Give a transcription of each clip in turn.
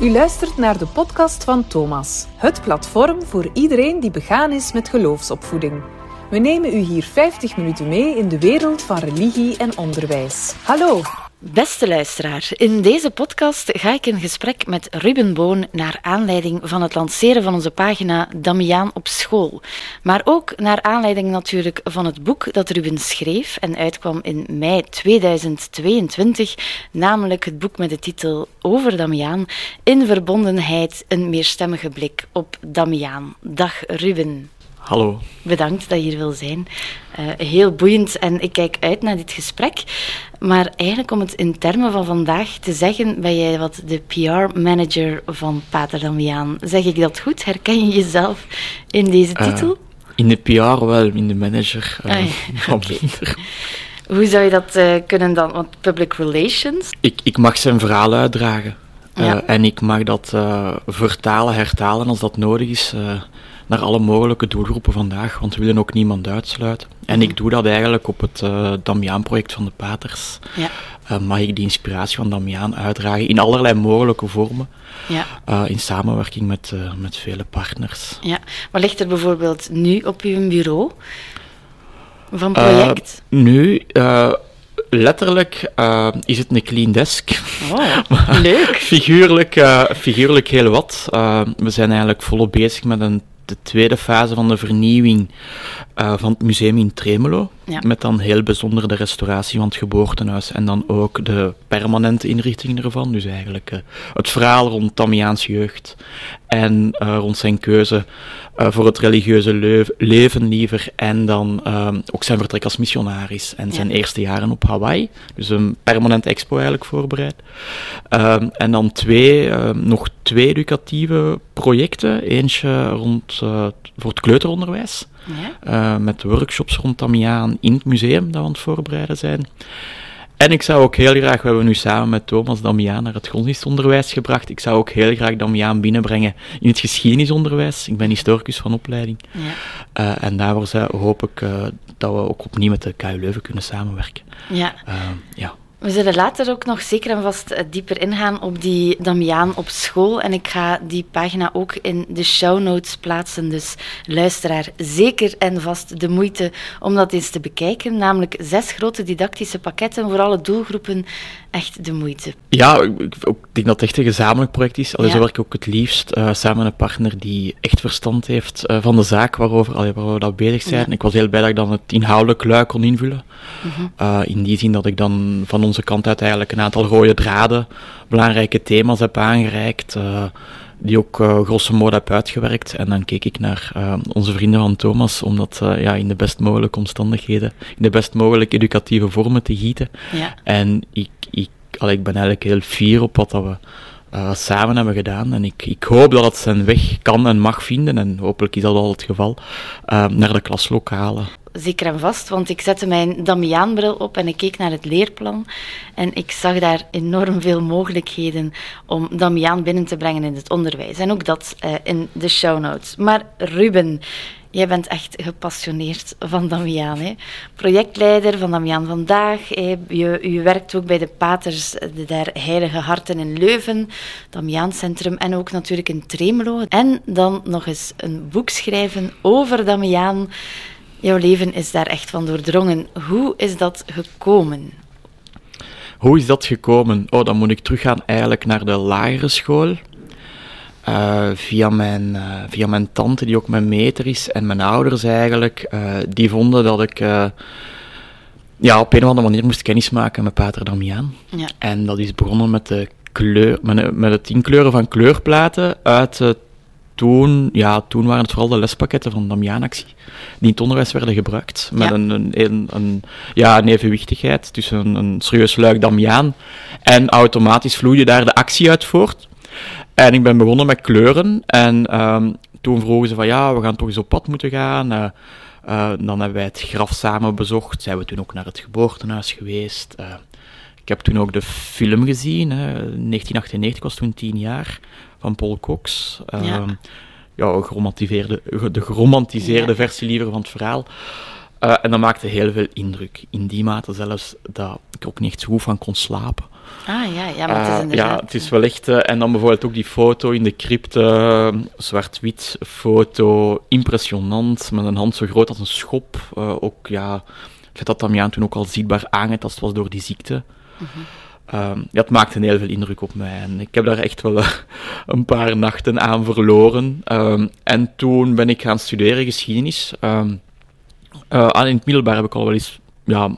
U luistert naar de podcast van Thomas, het platform voor iedereen die begaan is met geloofsopvoeding. We nemen u hier 50 minuten mee in de wereld van religie en onderwijs. Hallo, Beste luisteraar, in deze podcast ga ik in gesprek met Ruben Boon naar aanleiding van het lanceren van onze pagina Damiaan op school. Maar ook naar aanleiding natuurlijk van het boek dat Ruben schreef en uitkwam in mei 2022, namelijk het boek met de titel Over Damiaan, in verbondenheid een meerstemmige blik op Damiaan. Dag Ruben. Hallo. Bedankt dat je hier wil zijn. Uh, heel boeiend en ik kijk uit naar dit gesprek. Maar eigenlijk om het in termen van vandaag te zeggen, ben jij wat de PR-manager van Pater Damiaan. Zeg ik dat goed? Herken je jezelf in deze uh, titel? In de PR wel, in de manager uh, ah, ja. okay. Hoe zou je dat kunnen dan? Want public relations? Ik, ik mag zijn verhaal uitdragen. Ja. en ik mag dat vertalen, hertalen als dat nodig is naar alle mogelijke doelgroepen vandaag, want we willen ook niemand uitsluiten. En mhm. ik doe dat eigenlijk op het uh, Damiaan-project van de Paters. Ja. Uh, mag ik die inspiratie van Damiaan uitdragen in allerlei mogelijke vormen, ja. uh, in samenwerking met, met vele partners. Ja. Wat ligt er bijvoorbeeld nu op uw bureau van project? nu letterlijk uh, is het een clean desk. Oh, leuk. figuurlijk, uh, figuurlijk heel wat. Uh, we zijn eigenlijk volop bezig met een de tweede fase van de vernieuwing uh, van het museum in Tremelo. Met dan heel bijzonder de restauratie van het geboortehuis en dan ook de permanente inrichting ervan. Dus eigenlijk uh, het verhaal rond Tamiaans jeugd en uh, rond zijn keuze voor het religieuze leven liever. En dan ook zijn vertrek als missionaris en zijn eerste jaren op Hawaii. Dus een permanente expo eigenlijk voorbereid. En dan twee, nog twee educatieve projecten. Eentje rond, voor het kleuteronderwijs. Ja. Uh, met workshops rond Damiaan in het museum dat we aan het voorbereiden zijn. En ik zou ook heel graag, we hebben nu samen met Thomas Damiaan naar het godsdienstonderwijs gebracht. Ik zou ook heel graag Damiaan binnenbrengen in het geschiedenisonderwijs. Ik ben historicus van opleiding. Ja. Uh, en daarvoor hoop ik uh, dat we ook opnieuw met de KU Leuven kunnen samenwerken. Ja. ja. We zullen later ook nog zeker en vast eh, dieper ingaan op die Damiaan op school. En ik ga die pagina ook in de show notes plaatsen. Dus luisteraar, zeker en vast de moeite om dat eens te bekijken. Namelijk zes grote didactische pakketten voor alle doelgroepen. Echt de moeite. Ja, ik, ik denk dat het echt een gezamenlijk project is. Allee, ja. Zo werk ik ook het liefst uh, samen met een partner die echt verstand heeft uh, van de zaak waarover, allee, we dat bezig zijn. Ja. Ik was heel blij dat ik dan het inhoudelijk luik kon invullen. Mm -hmm. in die zin dat ik dan van onze kant uit eigenlijk een aantal rode draden, belangrijke thema's heb aangereikt, uh, die ook uh, grosso modo heb uitgewerkt. En dan keek ik naar uh, onze vrienden van Thomas om dat ja, in de best mogelijke omstandigheden, in de best mogelijke educatieve vormen te gieten. Ja. En ik, ik, allee, ik ben eigenlijk heel fier op wat dat we uh, samen hebben gedaan. En ik, ik hoop dat het zijn weg kan en mag vinden, en hopelijk is dat al het geval, uh, naar de klaslokalen. Zeker en vast, want ik zette mijn Damiaanbril op en ik keek naar het leerplan. En ik zag daar enorm veel mogelijkheden om Damiaan binnen te brengen in het onderwijs. En ook dat uh, in de show notes. Maar Ruben, Jij bent echt gepassioneerd van Damiaan. Hè? Projectleider van Damiaan Vandaag. Hè? Je, werkt ook bij de Paters de der Heilige Harten in Leuven, Damiaancentrum en ook natuurlijk in Tremelo. En dan nog eens een boek schrijven over Damiaan. Jouw leven is daar echt van doordrongen. Hoe is dat gekomen? Hoe is dat gekomen? Oh, dan moet ik teruggaan eigenlijk naar de lagere school. Uh, via, mijn, uh, via mijn tante, die ook mijn meter is, en mijn ouders eigenlijk, uh, die vonden dat ik ja, op een of andere manier moest kennismaken met Pater Damiaan. Ja. En dat is begonnen met, de kleur, met, met het inkleuren van kleurplaten uit toen, ja, toen waren het vooral de lespakketten van Damiaanactie die in het onderwijs werden gebruikt. Met ja. een, een, een, ja, een evenwichtigheid tussen een, een serieus luik Damiaan en automatisch vloeide daar de actie uit voort. En ik ben begonnen met kleuren. En um, toen vroegen ze van ja, we gaan toch eens op pad moeten gaan. Uh, uh, dan hebben wij het graf samen bezocht. Zijn we toen ook naar het geboortehuis geweest. Uh, ik heb toen ook de film gezien. Hè. 1998 was toen tien jaar. Van Paul Cox. Ja. ja geromantiseerde, de geromantiseerde ja. versie liever van het verhaal. Uh, en dat maakte heel veel indruk. In die mate zelfs dat ik ook niet echt zo goed van kon slapen. Ah ja, ja maar het is Uh, inderdaad... ja, het is wel echt... eh, en dan bijvoorbeeld ook die foto in de crypte, eh, zwart-wit foto, impressionant, met een hand zo groot als een schop. Eh, ook, ja, het feit dat Damiaan toen ook al zichtbaar aangetast was door die ziekte. Ehm, ja, het maakte heel veel indruk op mij. En ik heb daar echt wel eh, een paar nachten aan verloren. Ehm, en toen ben ik gaan studeren geschiedenis. Ehm, aan- in het middelbaar heb ik al wel eens ja,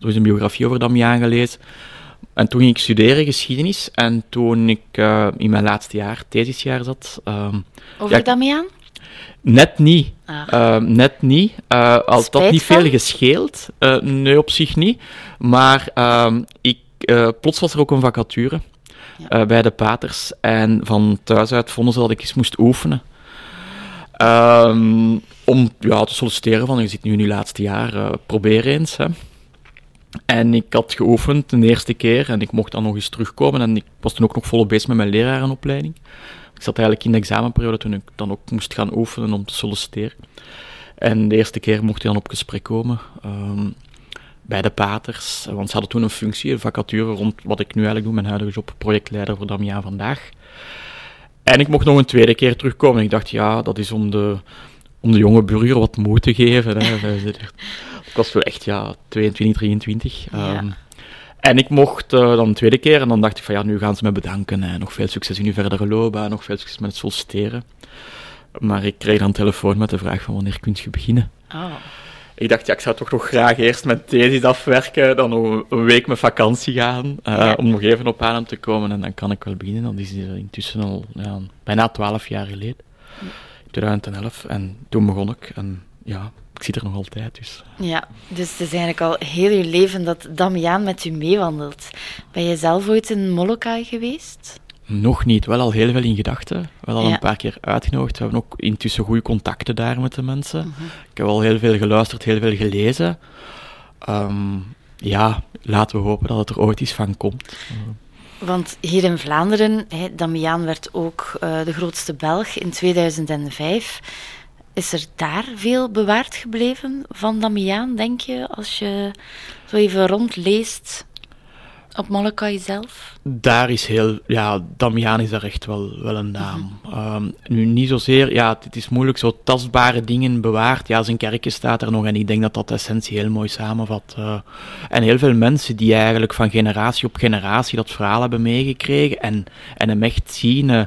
een biografie over Damiaan gelezen. En toen ging ik studeren geschiedenis. En toen ik eh, in mijn laatste jaar, thesisjaar zat, ehm, Over ja, Damiaan? net niet. Ah. Ehm, net niet. Eh als dat niet veel gescheeld. Eh, nee, op zich niet. Maar ehm, ik, eh, plots was er ook een vacature Ja. eh, bij de paters. En van thuis uit vonden ze dat ik eens moest oefenen. Ehm, om ja, te solliciteren van, je zit nu in je laatste jaar, eh, probeer eens. Hè. En ik had geoefend de eerste keer en ik mocht dan nog eens terugkomen. En ik was toen ook nog volop bezig met mijn lerarenopleiding. Ik zat eigenlijk in de examenperiode toen ik dan ook moest gaan oefenen om te solliciteren. En de eerste keer mocht hij dan op gesprek komen ehm, bij de paters. Want ze hadden toen een functie, een vacature rond wat ik nu eigenlijk doe, mijn huidige job, projectleider voor Damiaan Vandaag. En ik mocht nog een tweede keer terugkomen. En ik dacht, ja, dat is om de, om de jonge burger wat moed te geven. Hè. ik was wel echt, ja, 22, 23. Ja. Ehm, en ik mocht eh, dan een tweede keer en dan dacht ik van ja, nu gaan ze me bedanken. Hè. Nog veel succes in uw verdere loopbaan, nog veel succes met het solliciteren. Maar ik kreeg dan een telefoon met de vraag van wanneer kunt je beginnen? Oh. Ik dacht, ja, ik zou toch nog graag eerst mijn thesis afwerken, dan nog een- week met vakantie gaan, eh, Ja. om nog even op adem te komen en dan kan ik wel beginnen. Dat is intussen al ja, bijna twaalf jaar geleden, 2011. En toen begon ik en ja, ik zit er nog altijd, dus... Ja, dus het is eigenlijk al heel je leven dat Damiaan met u meewandelt. Ben je zelf ooit in Molokai geweest? Nog niet, wel al heel veel in gedachten. Wel al Ja. een paar keer uitgenodigd. We hebben ook intussen goede contacten daar met de mensen. Ik heb al heel veel geluisterd, heel veel gelezen. Ehm, ja, laten we hopen dat het er ooit iets van komt. Want hier in Vlaanderen, hè, Damiaan werd ook eh, de grootste Belg in 2005. Is er daar veel bewaard gebleven van Damiaan, denk je, als je zo even rondleest op Molokai zelf? Daar is heel, ja, Damiaan is daar echt wel, wel een naam. Ehm, nu, niet zozeer, ja, het is moeilijk, zo tastbare dingen bewaard. Ja, zijn kerkje staat er nog en ik denk dat dat de essentie heel mooi samenvat. eh. en heel veel mensen die eigenlijk van generatie op generatie dat verhaal hebben meegekregen en, en hem echt zien, eh,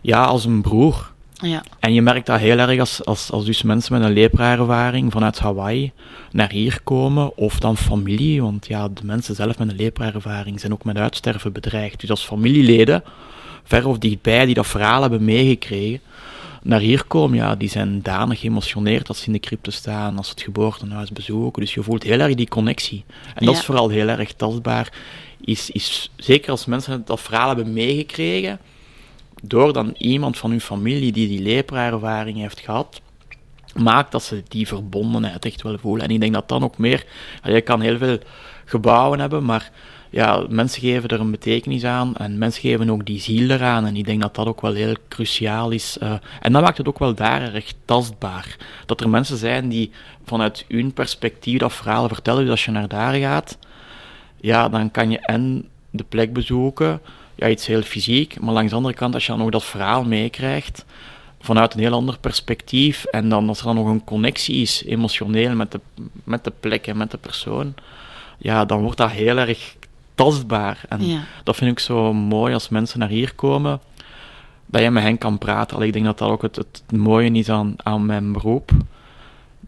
ja, als een broer. Ja, En je merkt dat heel erg als, als, als dus mensen met een lepraervaring vanuit Hawaii naar hier komen, of dan familie, want ja, de mensen zelf met een lepraervaring zijn ook met uitsterven bedreigd. Dus als familieleden, ver of dichtbij, die dat verhaal hebben meegekregen, naar hier komen, ja, die zijn danig geëmotioneerd als ze in de crypte staan, als ze het geboortehuis bezoeken. Dus je voelt heel erg die connectie. En dat Ja. is vooral heel erg tastbaar. Is, is, zeker als mensen dat verhaal hebben meegekregen, door dan iemand van hun familie die die lepraervaring heeft gehad, maakt dat ze die verbondenheid echt wel voelen. En ik denk dat dan ook meer... Je kan heel veel gebouwen hebben, maar ja, mensen geven er een betekenis aan en mensen geven ook die ziel eraan. En ik denk dat dat ook wel heel cruciaal is. eh, en dat maakt het ook wel daar echt tastbaar. Dat er mensen zijn die vanuit hun perspectief dat verhaal vertellen. Dus als je naar daar gaat, ja, dan kan je en de plek bezoeken, ja, iets heel fysiek, maar langs de andere kant, als je dan nog dat verhaal meekrijgt, vanuit een heel ander perspectief, en dan als er dan nog een connectie is, emotioneel, met de, met de plek en met de persoon, ja, dan wordt dat heel erg tastbaar. En Ja. dat vind ik zo mooi als mensen naar hier komen, dat je met hen kan praten. Allee, ik denk dat dat ook het, het mooie is aan, aan mijn beroep.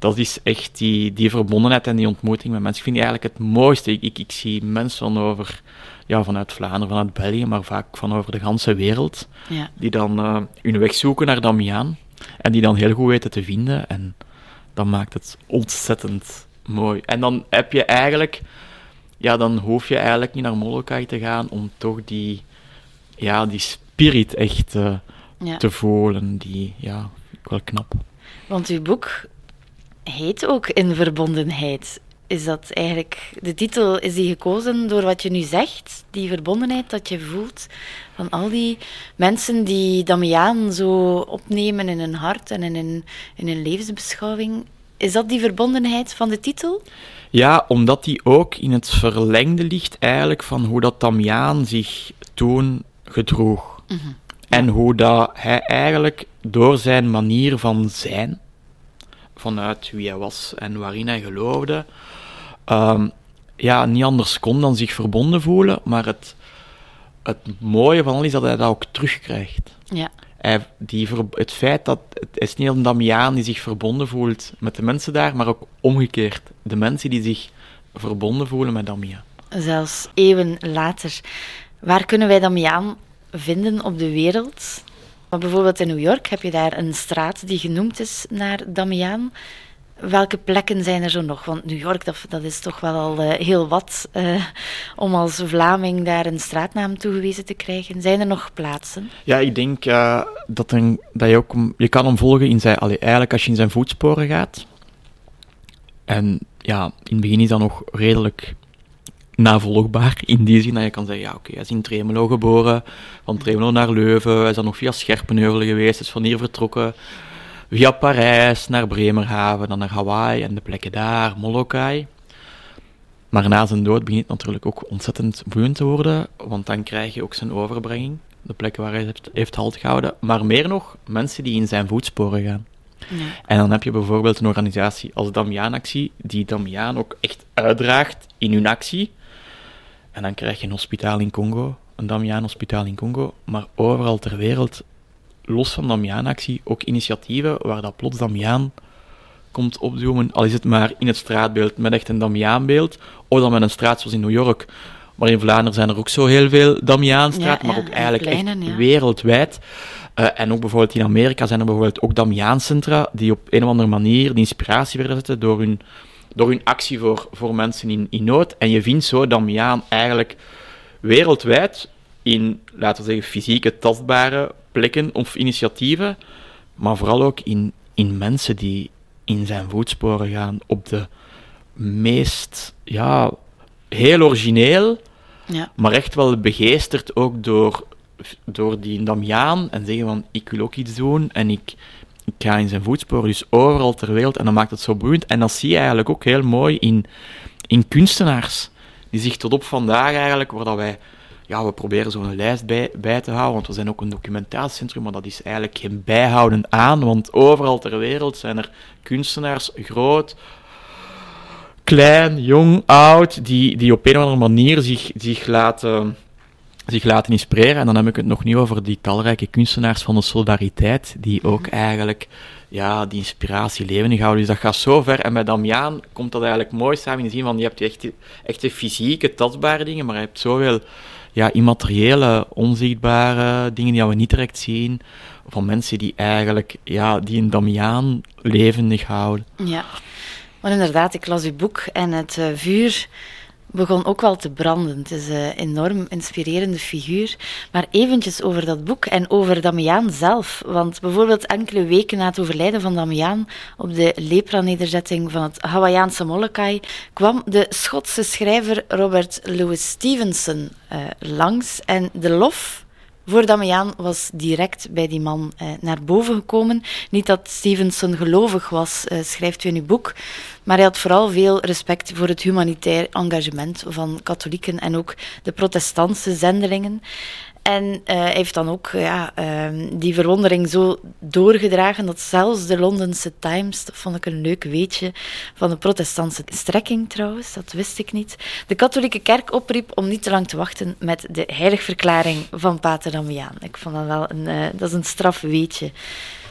Dat is echt die, die verbondenheid en die ontmoeting met mensen. Ik vind die eigenlijk het mooiste. Ik, ik, ik zie mensen van over, ja, vanuit Vlaanderen, vanuit België, maar vaak van over de ganse wereld, ja. die dan eh, hun weg zoeken naar Damiaan. En die dan heel goed weten te vinden. En dat maakt het ontzettend mooi. En dan heb je eigenlijk, ja, dan hoef je eigenlijk niet naar Molokai te gaan om toch die, ja, die spirit echt eh, ja. te voelen. Die, ja, vind ik wel knap. Want uw boek heet ook In Verbondenheid. Is dat eigenlijk, de titel, is die gekozen door wat je nu zegt? Die verbondenheid dat je voelt van al die mensen die Damiaan zo opnemen in hun hart en in hun, in hun levensbeschouwing. Is dat die verbondenheid van de titel? Ja, omdat die ook in het verlengde ligt eigenlijk van hoe dat Damiaan zich toen gedroeg. En hoe dat hij eigenlijk door zijn manier van zijn, vanuit wie hij was en waarin hij geloofde, ehm, ja, niet anders kon dan zich verbonden voelen, maar het, het mooie van al is dat hij dat ook terugkrijgt. Ja. Hij, die, het feit dat het is niet een Damiaan die zich verbonden voelt met de mensen daar, maar ook omgekeerd. De mensen die zich verbonden voelen met Damiaan. Zelfs eeuwen later. Waar kunnen wij Damiaan vinden op de wereld? Maar bijvoorbeeld in New York heb je daar een straat die genoemd is naar Damiaan. Welke plekken zijn er zo nog? Want New York, dat, dat is toch wel al eh, heel wat eh, om als Vlaming daar een straatnaam toegewezen te krijgen. Zijn er nog plaatsen? Ja, ik denk eh, dat, een, dat je ook je kan hem volgen in zijn, allee, eigenlijk als je in zijn voetsporen gaat. En ja, in het begin is dat nog redelijk navolgbaar, in die zin dat je kan zeggen, ja oké, hij is in Tremelo geboren, van Tremelo naar Leuven, hij is dan nog via Scherpenheuvel geweest, is van hier vertrokken, via Parijs naar Bremerhaven, dan naar Hawaii en de plekken daar, Molokai. Maar na zijn dood begint het natuurlijk ook ontzettend boeiend te worden, want dan krijg je ook zijn overbrenging, de plekken waar hij heeft, heeft halt gehouden. Maar meer nog, mensen die in zijn voetsporen gaan. Ja. En dan heb je bijvoorbeeld een organisatie als Damiaan-actie, die Damiaan ook echt uitdraagt in hun actie. En dan krijg je een hospitaal in Congo, een Damiaan-hospitaal in Congo, maar overal ter wereld, los van Damiaan-actie, ook initiatieven waar dat plots Damiaan komt opdoemen, al is het maar in het straatbeeld met echt een Damiaanbeeld, of dan met een straat zoals in New York. Maar in Vlaanderen zijn er ook zo heel veel Damiaanstraat, Ja, maar ook en eigenlijk kleine, echt ja. wereldwijd. Eh, en ook bijvoorbeeld in Amerika zijn er bijvoorbeeld ook Damiaancentra die op een of andere manier de inspiratie werden zetten door hun, door hun actie voor, voor mensen in, in nood. En je vindt zo Damiaan eigenlijk wereldwijd in, laten we zeggen, fysieke, tastbare plekken of initiatieven, maar vooral ook in, in mensen die in zijn voetsporen gaan op de meest, ja, heel origineel, Ja. maar echt wel begeesterd ook door, door die Damiaan en zeggen van, ik wil ook iets doen en ik, ik ga in zijn voetsporen, dus overal ter wereld, en dat maakt het zo boeiend. En dat zie je eigenlijk ook heel mooi in, in kunstenaars, die zich tot op vandaag eigenlijk, waar wij, ja, we proberen zo'n lijst bij, bij te houden, want we zijn ook een documentatiecentrum, maar dat is eigenlijk geen bijhouden aan, want overal ter wereld zijn er kunstenaars, groot, klein, jong, oud, die, die op een of andere manier zich, zich, laten, zich laten inspireren. En dan heb ik het nog niet over die talrijke kunstenaars van de solidariteit, die ook eigenlijk ja, die inspiratie levendig houden. Dus dat gaat zo ver. En bij Damiaan komt dat eigenlijk mooi samen in de zin van, je hebt echt, echte fysieke, tastbare dingen, maar je hebt zoveel ja, immateriële, onzichtbare dingen die we niet direct zien, van mensen die eigenlijk ja, die een Damiaan levendig houden. Ja, maar inderdaad, ik las uw boek en het eh, vuur begon ook wel te branden. Het is een enorm inspirerende figuur. Maar eventjes over dat boek en over Damiaan zelf. Want bijvoorbeeld enkele weken na het overlijden van Damiaan op de lepra-nederzetting van het Hawaïaanse Molokai kwam de Schotse schrijver Robert Louis Stevenson eh, langs en de lof voor Damiaan was direct bij die man eh, naar boven gekomen. Niet dat Stevenson gelovig was, eh, schrijft u in uw boek, maar hij had vooral veel respect voor het humanitair engagement van katholieken en ook de protestantse zendelingen. En hij heeft dan ook ja, ehm, die verwondering zo doorgedragen dat zelfs de Londense Times, dat vond ik een leuk weetje, van de protestantse strekking trouwens, dat wist ik niet, de katholieke kerk opriep om niet te lang te wachten met de heiligverklaring van Pater Damiaan. Ik vond dat wel een, eh, dat is een straf weetje.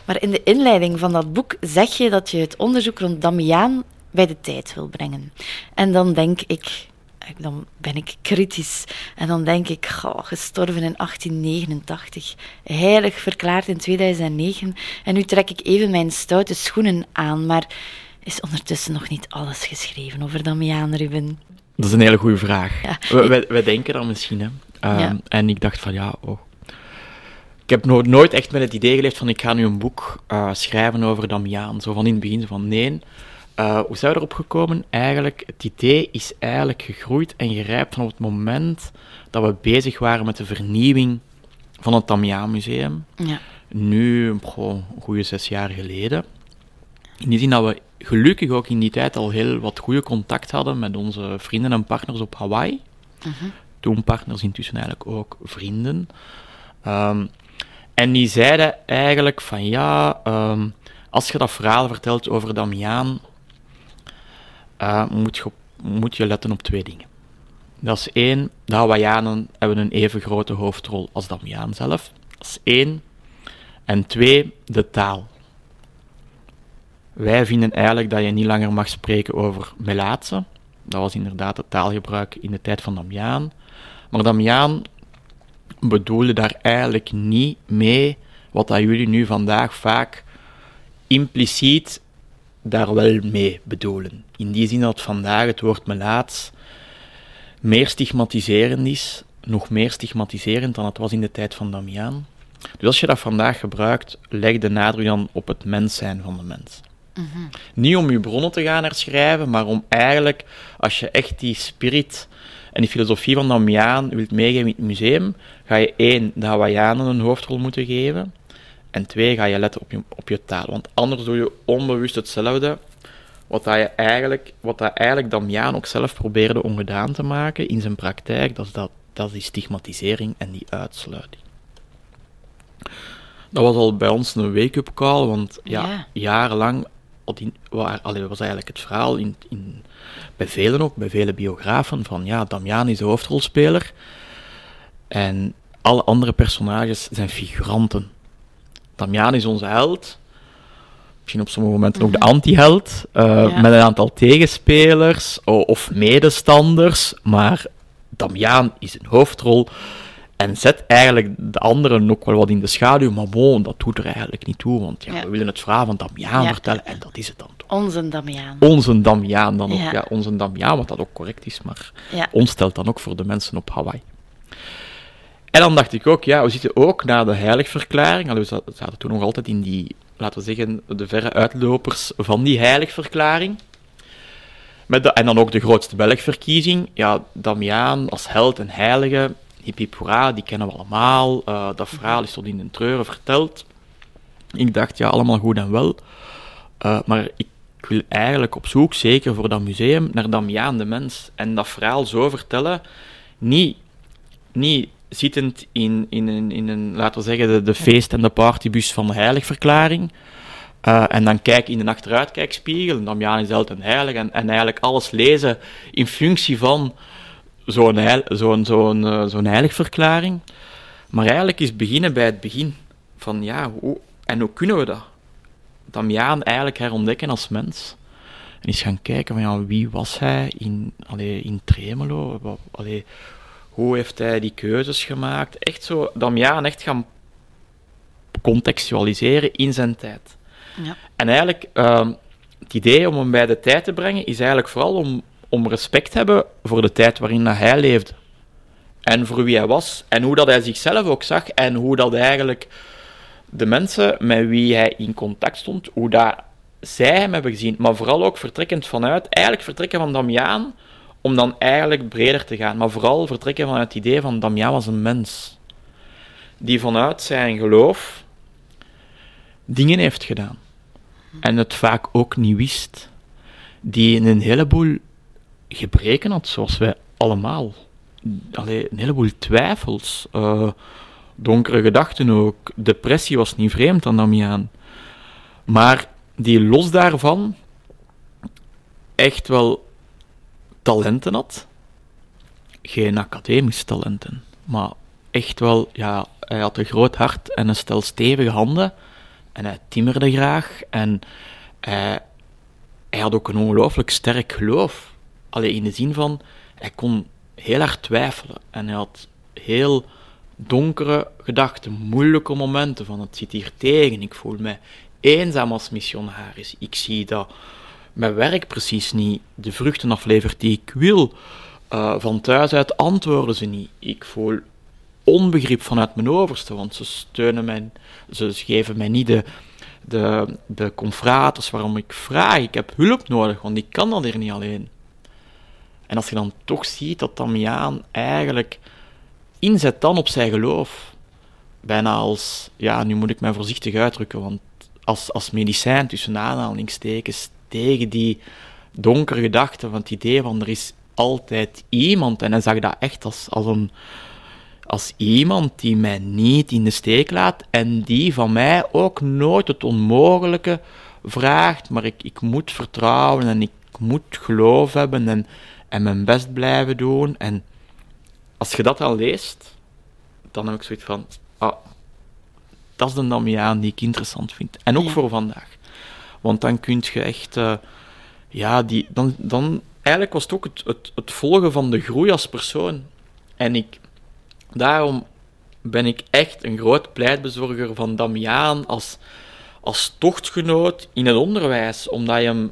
Maar in de inleiding van dat boek zeg je dat je het onderzoek rond Damiaan bij de tijd wil brengen. En dan denk ik, dan ben ik kritisch. En dan denk ik, goh, gestorven in 1889, heilig verklaard in 2009. En nu trek ik even mijn stoute schoenen aan. Maar is ondertussen nog niet alles geschreven over Damiaan, Ruben? Dat is een hele goede vraag. Ja. We- denken dan misschien, hè. Ehm, Ja. En ik dacht van, ja, oh. Ik heb no- nooit echt met het idee geleefd van, ik ga nu een boek eh, schrijven over Damiaan. Zo van in het begin, zo van, nee. Eh, hoe zijn we erop gekomen? Eigenlijk, het idee is eigenlijk gegroeid en gerijpt vanaf het moment dat we bezig waren met de vernieuwing van het Damiaan Museum. Ja. Nu, goh, een goede zes jaar geleden. In die zin dat we gelukkig ook in die tijd al heel wat goede contact hadden met onze vrienden en partners op Hawaii. Toen partners, intussen eigenlijk ook vrienden. Ehm, en die zeiden eigenlijk van ja, ehm, als je dat verhaal vertelt over Damiaan, uh, moet, je, moet je letten op twee dingen. Dat is één, de Hawaiianen hebben een even grote hoofdrol als Damiaan zelf. Dat is één. En twee, de taal. Wij vinden eigenlijk dat je niet langer mag spreken over melaatse. Dat was inderdaad het taalgebruik in de tijd van Damiaan. Maar Damiaan bedoelde daar eigenlijk niet mee wat dat jullie nu vandaag vaak impliciet daar wel mee bedoelen. In die zin dat vandaag het woord melaats meer stigmatiserend is, nog meer stigmatiserend dan het was in de tijd van Damiaan. Dus als je dat vandaag gebruikt, leg de nadruk dan op het mens zijn van de mens. Mhm. Niet om je bronnen te gaan herschrijven, maar om eigenlijk, als je echt die spirit en die filosofie van Damiaan wilt meegeven in het museum, ga je één, de Hawaiianen een hoofdrol moeten geven, en twee, ga je letten op je, op je taal. Want anders doe je onbewust hetzelfde wat, dat je eigenlijk, wat dat eigenlijk Damiaan ook zelf probeerde ongedaan te maken in zijn praktijk, dat is, dat, dat is die stigmatisering en die uitsluiting. Dat was al bij ons een wake-up call, want ja, jarenlang waar, allee, was eigenlijk het verhaal in, in, bij velen ook, bij vele biografen, van ja, Damiaan is de hoofdrolspeler en alle andere personages zijn figuranten. Damiaan is onze held, misschien op sommige momenten ook de mhm. anti-held, uh, met een aantal tegenspelers of medestanders, maar Damiaan is een hoofdrol en zet eigenlijk de anderen ook wel wat in de schaduw, maar bon, dat doet er eigenlijk niet toe, want ja, we willen het verhaal van Damiaan vertellen en dat is het dan toch. Onze Damiaan. Onze Damiaan dan ook, ja, onze Damiaan, wat dat ook correct is, maar ons stelt dan ook voor de mensen op Hawaii. En dan dacht ik ook, ja, we zitten ook na de heiligverklaring, we zaten toen nog altijd in die, laten we zeggen, de verre uitlopers van die heiligverklaring. Met de, en dan ook de grootste Belgverkiezing. Ja, Damiaan als held en heilige, hip hip hoera, die kennen we allemaal. Uh, dat verhaal is tot in de treuren verteld. Ik dacht, ja, allemaal goed en wel. Uh, maar ik wil eigenlijk op zoek, zeker voor dat museum, naar Damiaan de mens. En dat verhaal zo vertellen, niet, niet zittend in, in, een, laten we zeggen, de, feest- en de partybus van de heiligverklaring. Uh, en dan kijk in de achteruitkijkspiegel, en Damiaan is altijd heilig, en, en eigenlijk alles lezen in functie van zo'n heil, zo'n zo'n uh, zo'n heiligverklaring. Maar eigenlijk is beginnen bij het begin. Van ja, hoe, en hoe kunnen we dat? Damiaan eigenlijk herontdekken als mens. En eens gaan kijken van ja, wie was hij in, allee, in Tremelo? Allee, hoe heeft hij die keuzes gemaakt? Echt zo, Damiaan echt gaan contextualiseren in zijn tijd. Ja. En eigenlijk, uh, het idee om hem bij de tijd te brengen, is eigenlijk vooral om, om respect te hebben voor de tijd waarin hij leefde. En voor wie hij was. En hoe dat hij zichzelf ook zag. En hoe dat eigenlijk de mensen met wie hij in contact stond, hoe dat zij hem hebben gezien. Maar vooral ook vertrekkend vanuit, eigenlijk vertrekken van Damiaan om dan eigenlijk breder te gaan. Maar vooral vertrekken vanuit het idee van Damian was een mens. Die vanuit zijn geloof dingen heeft gedaan. En het vaak ook niet wist. Die een heleboel gebreken had, zoals wij allemaal. Allee, een heleboel twijfels. Uh, donkere gedachten ook. Depressie was niet vreemd aan Damian. Maar die los daarvan echt wel talenten had. Geen academische talenten, maar echt wel, ja, hij had een groot hart en een stel stevige handen. En hij timmerde graag en hij, hij had ook een ongelooflijk sterk geloof. Alleen in de zin van, hij kon heel hard twijfelen en hij had heel donkere gedachten, moeilijke momenten van het zit hier tegen, ik voel me eenzaam als missionaris, ik zie dat mijn werk precies niet de vruchten aflevert die ik wil. Uh, van thuis uit antwoorden ze niet. Ik voel onbegrip vanuit mijn overste, want ze steunen mij, ze geven mij niet de, de, de confraters waarom ik vraag. Ik heb hulp nodig, want ik kan dat hier niet alleen. En als je dan toch ziet dat Damiaan eigenlijk inzet dan op zijn geloof, bijna als, ja, nu moet ik mij voorzichtig uitdrukken, want als, als medicijn, tussen aanhalingstekens, tegen die donkere gedachten van het idee van er is altijd iemand. En hij zag dat echt als, als, een, als iemand die mij niet in de steek laat en die van mij ook nooit het onmogelijke vraagt, maar ik, ik moet vertrouwen en ik moet geloof hebben en, en mijn best blijven doen. En als je dat al leest, dan heb ik zoiets van, ah, dat is de Damiaan die ik interessant vind. En ook Ja. voor vandaag. Want dan kun je echt, eh, ja, die, dan, dan, eigenlijk was het ook het, het, volgen van de groei als persoon. En ik, daarom ben ik echt een groot pleitbezorger van Damiaan als, als tochtgenoot in het onderwijs, omdat, je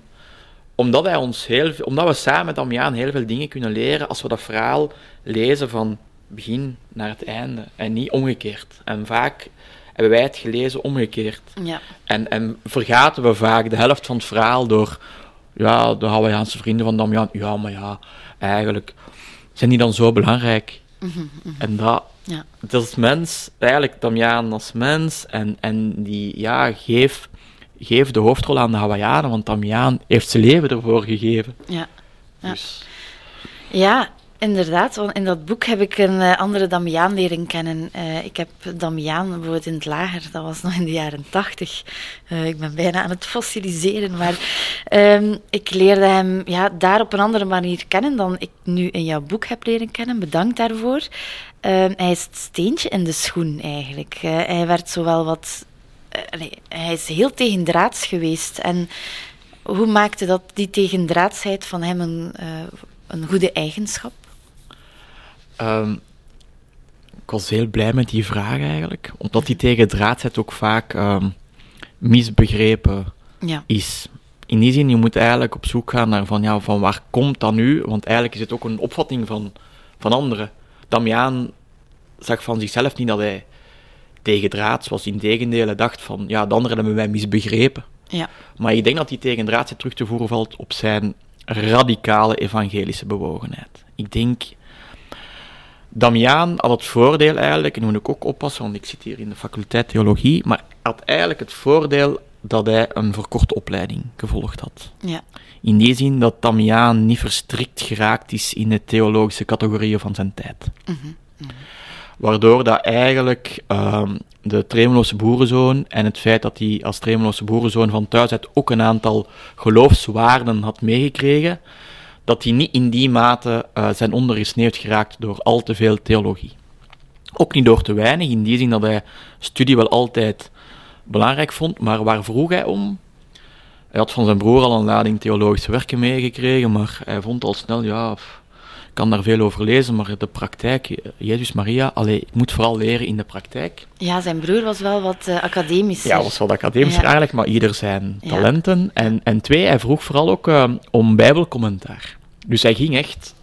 omdat, hij ons heel, omdat we samen met Damiaan heel veel dingen kunnen leren als we dat verhaal lezen van begin naar het einde en niet omgekeerd. En vaak hebben wij het gelezen omgekeerd. Ja. En, en vergaten we vaak de helft van het verhaal door ja, de Hawaiiaanse vrienden van Damian. Ja, maar ja, eigenlijk zijn die dan zo belangrijk. En dat, Ja. dat is mens, eigenlijk Damian als mens. En, en die, ja, geef, geef de hoofdrol aan de Hawaiianen, want Damian heeft zijn leven ervoor gegeven. Ja. Ja. Dus, Ja, inderdaad. In dat boek heb ik een eh, andere Damiaan leren kennen. Eh, ik heb Damiaan bijvoorbeeld in het lager, dat was nog in de jaren tachtig. Eh, ik ben bijna aan het fossiliseren, maar ehm, ik leerde hem ja, daar op een andere manier kennen dan ik nu in jouw boek heb leren kennen. Bedankt daarvoor. Ehm, hij is het steentje in de schoen eigenlijk. Hij werd zowel wat... allee, hij is heel tegendraads geweest en... Hoe maakte dat die tegendraadsheid van hem een, een goede eigenschap? Ehm, ik was heel blij met die vraag eigenlijk, omdat die tegendraadsheid ook vaak ehm, misbegrepen Ja, is. In die zin, je moet eigenlijk op zoek gaan naar van, ja, van waar komt dat nu? Want eigenlijk is het ook een opvatting van, van anderen. Damiaan zag van zichzelf niet dat hij tegendraads was. Integendeel, hij dacht van, ja, de anderen hebben mij misbegrepen. ja, Maar ik denk dat die tegendraadsheid terug te voeren valt op zijn radicale evangelische bewogenheid. Ik denk, Damiaan had het voordeel eigenlijk, en nu moet ik ook oppassen, want ik zit hier in de faculteit theologie, maar had eigenlijk het voordeel dat hij een verkorte opleiding gevolgd had. ja, In die zin dat Damiaan niet verstrikt geraakt is in de theologische categorieën van zijn tijd. Waardoor dat eigenlijk ehm, de Tremeloze boerenzoon en het feit dat hij als Tremeloze boerenzoon van thuis uit ook een aantal geloofswaarden had meegekregen, dat hij niet in die mate eh, zijn ondergesneeuwd geraakt door al te veel theologie. Ook niet door te weinig, in die zin dat hij studie wel altijd belangrijk vond, maar waar vroeg hij om? Hij had van zijn broer al een lading theologische werken meegekregen, maar hij vond al snel, ja, kan daar veel over lezen, maar de praktijk, Jezus Maria, allee, ik moet vooral leren in de praktijk. ja, zijn broer was wel wat eh, academischer. Ja, was wel academisch Ja. eigenlijk, maar ieder zijn Ja. talenten. En, en twee, hij vroeg vooral ook eh, om bijbelcommentaar. Dus hij ging echt,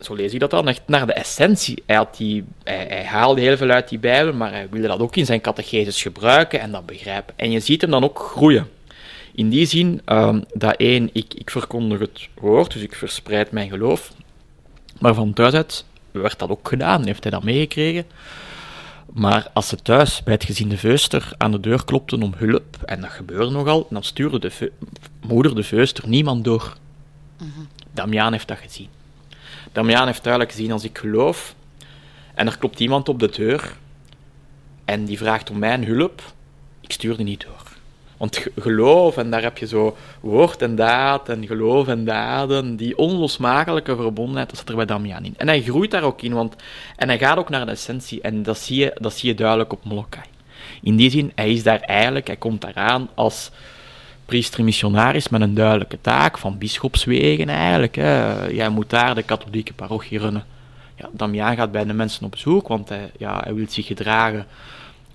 zo lees ik dat dan, echt naar de essentie. Hij, had die, hij, hij haalde heel veel uit die bijbel, maar hij wilde dat ook in zijn catechesis gebruiken en dat begrijpen. En je ziet hem dan ook groeien. In die zin, ehm, dat één, ik, ik verkondig het woord, dus ik verspreid mijn geloof. Maar van thuis uit werd dat ook gedaan, heeft hij dat meegekregen. Maar als ze thuis bij het gezin de Veuster aan de deur klopten om hulp, en dat gebeurde nogal, dan stuurde de moeder de Veuster niemand door. Damiaan heeft dat gezien. Damiaan heeft duidelijk gezien als ik geloof, en er klopt iemand op de deur, en die vraagt om mijn hulp, ik stuur die niet door. Want ge- geloof, en daar heb je zo woord en daad, en geloof en daden, die onlosmakelijke verbondenheid, dat zit er bij Damiaan in. En hij groeit daar ook in, want, en hij gaat ook naar de essentie, en dat zie je, dat zie je duidelijk op Molokai. In die zin, hij is daar eigenlijk, hij komt daaraan als priester-missionaris met een duidelijke taak van bischopswegen eigenlijk. Hè. Jij moet daar de katholieke parochie runnen. Ja, Damiaan gaat bij de mensen op bezoek, want hij, ja, hij wil zich gedragen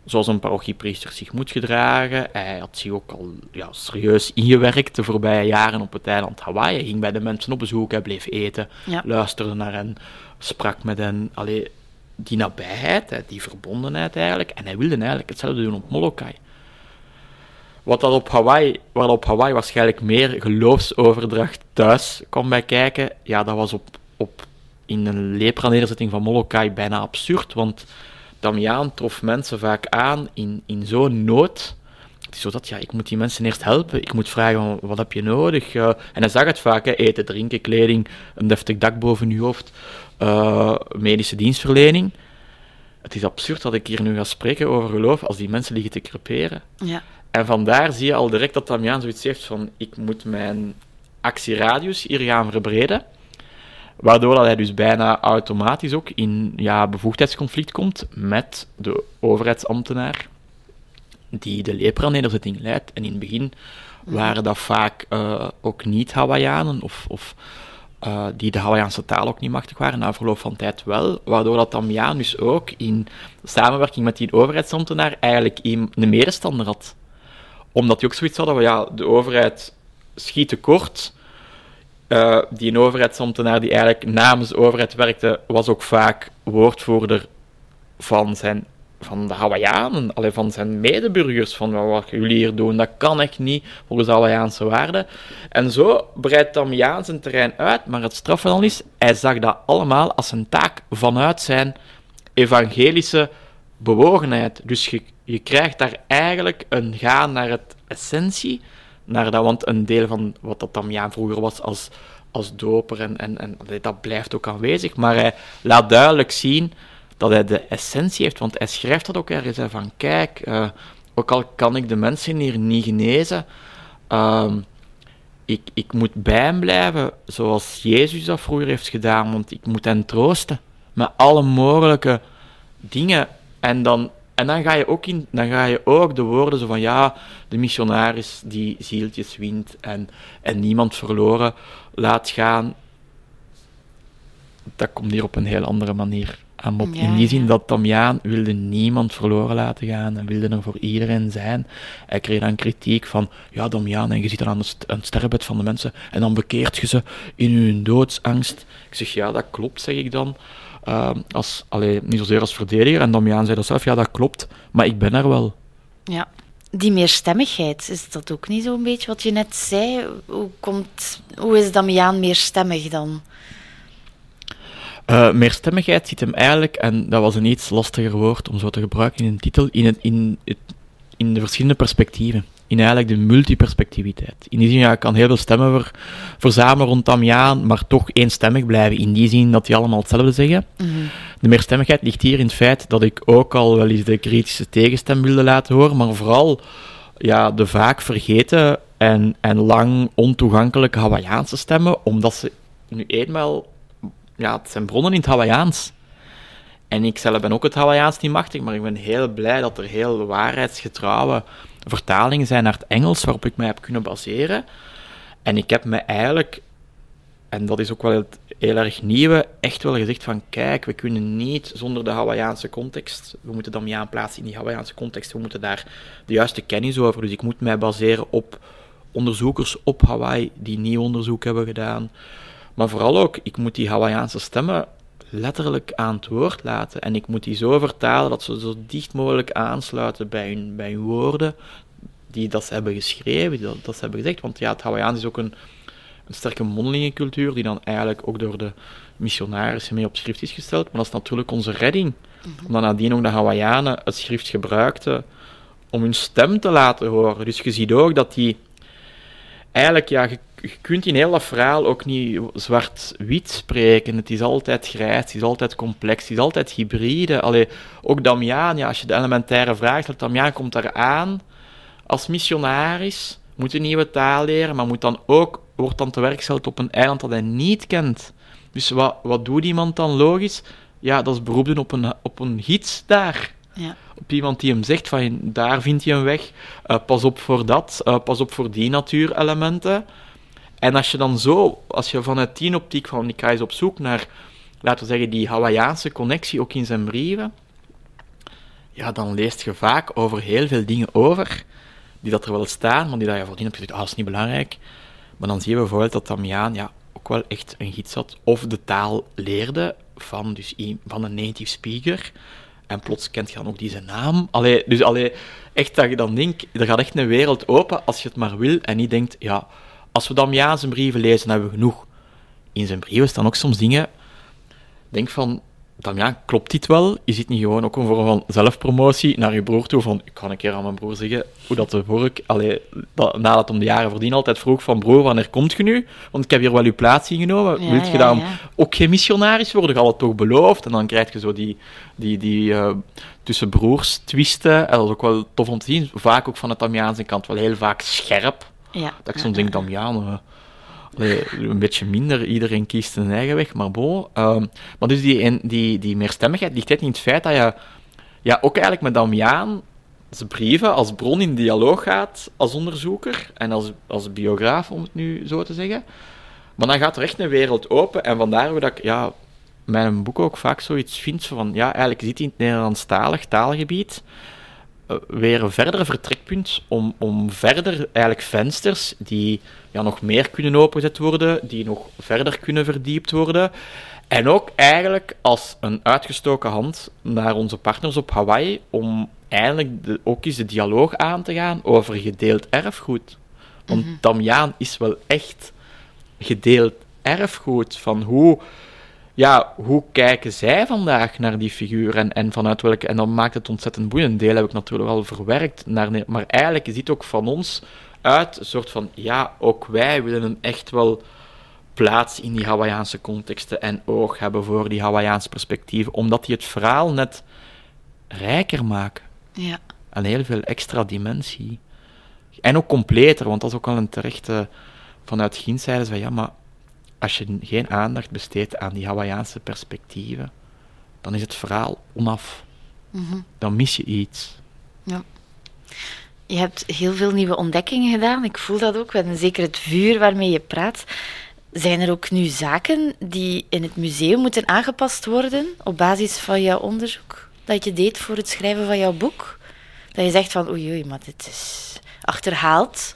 zoals een parochiepriester zich moet gedragen. Hij had zich ook al ja, serieus ingewerkt de voorbije jaren op het eiland Hawaii. Hij ging bij de mensen op bezoek, hij bleef eten, Ja. luisterde naar hen, sprak met hen. Allee, die nabijheid, die verbondenheid eigenlijk. En hij wilde eigenlijk hetzelfde doen op Molokai. Wat dat op Hawaii, waar op Hawaii waarschijnlijk meer geloofsoverdracht thuis kwam bij kijken, ja, dat was op, op, in een lepra-nederzetting van Molokai bijna absurd, want Damiaan trof mensen vaak aan in, in zo'n nood, het is zo dat, ja, ik moet die mensen eerst helpen. Ik moet vragen, wat heb je nodig? Uh, en hij zag het vaak, hè, eten, drinken, kleding, een deftig dak boven je hoofd, uh, medische dienstverlening. Het is absurd dat ik hier nu ga spreken over geloof als die mensen liggen te creperen. Ja. En vandaar zie je al direct dat Damian zoiets heeft van, ik moet mijn actieradius hier gaan verbreden. Waardoor dat hij dus bijna automatisch ook in ja, bevoegdheidsconflict komt met de overheidsambtenaar die de lepra-nederzetting leidt. En in het begin waren dat vaak uh, ook niet-Hawaiianen of, of uh, die de Hawaiiaanse taal ook niet machtig waren, na verloop van tijd wel. Waardoor dat Damian dus ook in samenwerking met die overheidsambtenaar eigenlijk een medestander had. Omdat hij ook zoiets had van ja, de overheid schiet tekort. Uh, die een overheidsambtenaar die eigenlijk namens de overheid werkte, was ook vaak woordvoerder van zijn van de Hawaiianen, alleen van zijn medeburgers, van wat jullie hier doen, dat kan echt niet volgens Hawaiiaanse waarden. En zo breidt Damiaan zijn terrein uit, maar het straffe dan is, hij zag dat allemaal als een taak vanuit zijn evangelische bewogenheid. Dus je, je krijgt daar eigenlijk een gaan naar het essentie, naar dat, want een deel van wat dat Damiaan vroeger was als, als doper, en, en, en dat blijft ook aanwezig, maar hij laat duidelijk zien dat hij de essentie heeft. Want hij schrijft dat ook ergens, hè, van kijk, uh, ook al kan ik de mensen hier niet genezen, uh, ik, ik moet bij hem blijven, zoals Jezus dat vroeger heeft gedaan, want ik moet hen troosten met alle mogelijke dingen. En dan, en dan, ga, je ook in, dan ga je ook de woorden zo van, ja, de missionaris die zieltjes wint en, en niemand verloren laat gaan, dat komt hier op een heel andere manier aanbod. Ja, in die zin dat Damiaan wilde niemand verloren laten gaan en wilde er voor iedereen zijn. Hij kreeg dan kritiek van, ja Damiaan, en je zit dan aan, aan het sterrenbed van de mensen en dan bekeert je ze in hun doodsangst. Ik zeg, ja, dat klopt, zeg ik dan. Uh, als, allee, niet zozeer als verdediger. En Damiaan zei dat zelf, ja, dat klopt, maar ik ben er wel. Ja, die meerstemmigheid, is dat ook niet zo'n beetje wat je net zei? Hoe, komt, hoe is Damiaan meerstemmig dan? Uh, meerstemmigheid zit hem eigenlijk, en dat was een iets lastiger woord om zo te gebruiken in een titel, in, het, in, het, in de verschillende perspectieven. In eigenlijk de multiperspectiviteit. In die zin, ja, ik kan heel veel stemmen ver, verzamelen rond Damiaan, maar toch eenstemmig blijven. In die zin dat die allemaal hetzelfde zeggen. Mm -hmm. De meerstemmigheid ligt hier in het feit dat ik ook al wel eens de kritische tegenstem wilde laten horen, maar vooral ja, de vaak vergeten en, en lang ontoegankelijke Hawaiiaanse stemmen, omdat ze nu eenmaal ja, het zijn bronnen in het Hawaiiaans. En ik zelf ben ook het Hawaiiaans niet machtig, maar ik ben heel blij dat er heel waarheidsgetrouwe vertalingen zijn naar het Engels waarop ik mij heb kunnen baseren. En ik heb me eigenlijk, en dat is ook wel het heel erg nieuwe, echt wel gezegd van kijk, we kunnen niet zonder de Hawaiiaanse context, we moeten Damiaan plaatsen in die Hawaiiaanse context, we moeten daar de juiste kennis over, dus ik moet mij baseren op onderzoekers op Hawaii die nieuw onderzoek hebben gedaan, maar vooral ook, ik moet die Hawaiiaanse stemmen letterlijk aan het woord laten. En ik moet die zo vertalen dat ze zo dicht mogelijk aansluiten bij hun, bij hun woorden die dat ze hebben geschreven, die dat, dat ze hebben gezegd. Want ja, het Hawaiiaans is ook een, een sterke mondelinge cultuur die dan eigenlijk ook door de missionarissen mee op schrift is gesteld. Maar dat is natuurlijk onze redding. Mhm. Omdat nadien ook de Hawaiianen het schrift gebruikten om hun stem te laten horen. Dus je ziet ook dat die eigenlijk, ja, je, kunt in heel dat verhaal ook niet zwart-wit spreken. Het is altijd grijs, het is altijd complex, het is altijd hybride. Allee, ook Damiaan, ja, als je de elementaire vraag stelt, Damiaan komt daar aan als missionaris, moet een nieuwe taal leren, maar moet dan ook, wordt dan te werk gesteld op een eiland dat hij niet kent. Dus wat, wat doet iemand dan logisch? Ja, dat is beroepen op een, op een gids daar. Ja. Op iemand die hem zegt van daar vind je een weg, uh, pas op voor dat, uh, pas op voor die natuurelementen. En als je dan zo, als je vanuit die optiek van ik ga eens op zoek naar, laten we zeggen, die Hawaiiaanse connectie ook in zijn brieven, ja, dan leest je vaak over heel veel dingen over, die dat er wel staan, maar die dat je voordien hebt gezegd, ah, dat is niet belangrijk. Maar dan zie je bijvoorbeeld dat Damiaan ja, ook wel echt een gids had, of de taal leerde van, dus, van een native speaker, en plots kent je dan ook die zijn naam. Allee, dus allee, echt dat je dan denkt, er gaat echt een wereld open als je het maar wil. En niet denkt, ja, als we dan zijn brieven lezen, hebben we genoeg. In zijn brieven staan ook soms dingen. Denk van, Damian, klopt dit wel? Is dit niet gewoon ook een vorm van zelfpromotie naar je broer toe? Van, ik kan een keer aan mijn broer zeggen hoe dat de vork... Allee, dat, nadat om de jaren voordien altijd vroeg van, broer, wanneer komt je nu? Want ik heb hier wel uw plaats ingenomen. Ja, Wilt je ja, dan ja. ook geen missionaris worden? Je had het toch beloofd? En dan krijg je zo die, die, die eh, tussen broers twisten. En dat is ook wel tof om te zien. Vaak ook van de Damiaanse kant wel heel vaak scherp. Ja. Dat ik soms denk, Damian, eh, een beetje minder, iedereen kiest zijn eigen weg, maar bon. Ehm, maar dus die, die, die meerstemmigheid ligt net in het feit dat je ja, ook eigenlijk met Damian zijn brieven als bron in dialoog gaat als onderzoeker en als, als biograaf, om het nu zo te zeggen. Maar dan gaat er echt een wereld open en vandaar dat ik ja, mijn boek ook vaak zoiets vind van, ja, eigenlijk zit in het Nederlandstalig taalgebied eh, weer een verder vertrekpunt om, om verder eigenlijk vensters die ja, nog meer kunnen opengezet worden, die nog verder kunnen verdiept worden. En ook eigenlijk als een uitgestoken hand naar onze partners op Hawaii om eigenlijk de, ook eens de dialoog aan te gaan over gedeeld erfgoed. Want Damiaan is wel echt gedeeld erfgoed van hoe ja, hoe kijken zij vandaag naar die figuur en, en vanuit welke... En dan maakt het ontzettend boeiend. Een deel heb ik natuurlijk wel verwerkt, naar, maar eigenlijk is dit ook van ons uit een soort van... Ja, ook wij willen hem echt wel plaats in die Hawaïaanse contexten en oog hebben voor die Hawaïaanse perspectieven, omdat die het verhaal net rijker maken. Ja. En heel veel extra dimensie. En ook completer, want dat is ook al een terechte... Vanuit ze van, ja, maar als je geen aandacht besteedt aan die Hawaïaanse perspectieven, dan is het verhaal onaf. Mhm. Dan mis je iets. Je hebt heel veel nieuwe ontdekkingen gedaan. Ik voel dat ook. En zeker het vuur waarmee je praat. Zijn er ook nu zaken die in het museum moeten aangepast worden op basis van jouw onderzoek dat je deed voor het schrijven van jouw boek? Dat je zegt van oei oei, maar dit is achterhaald.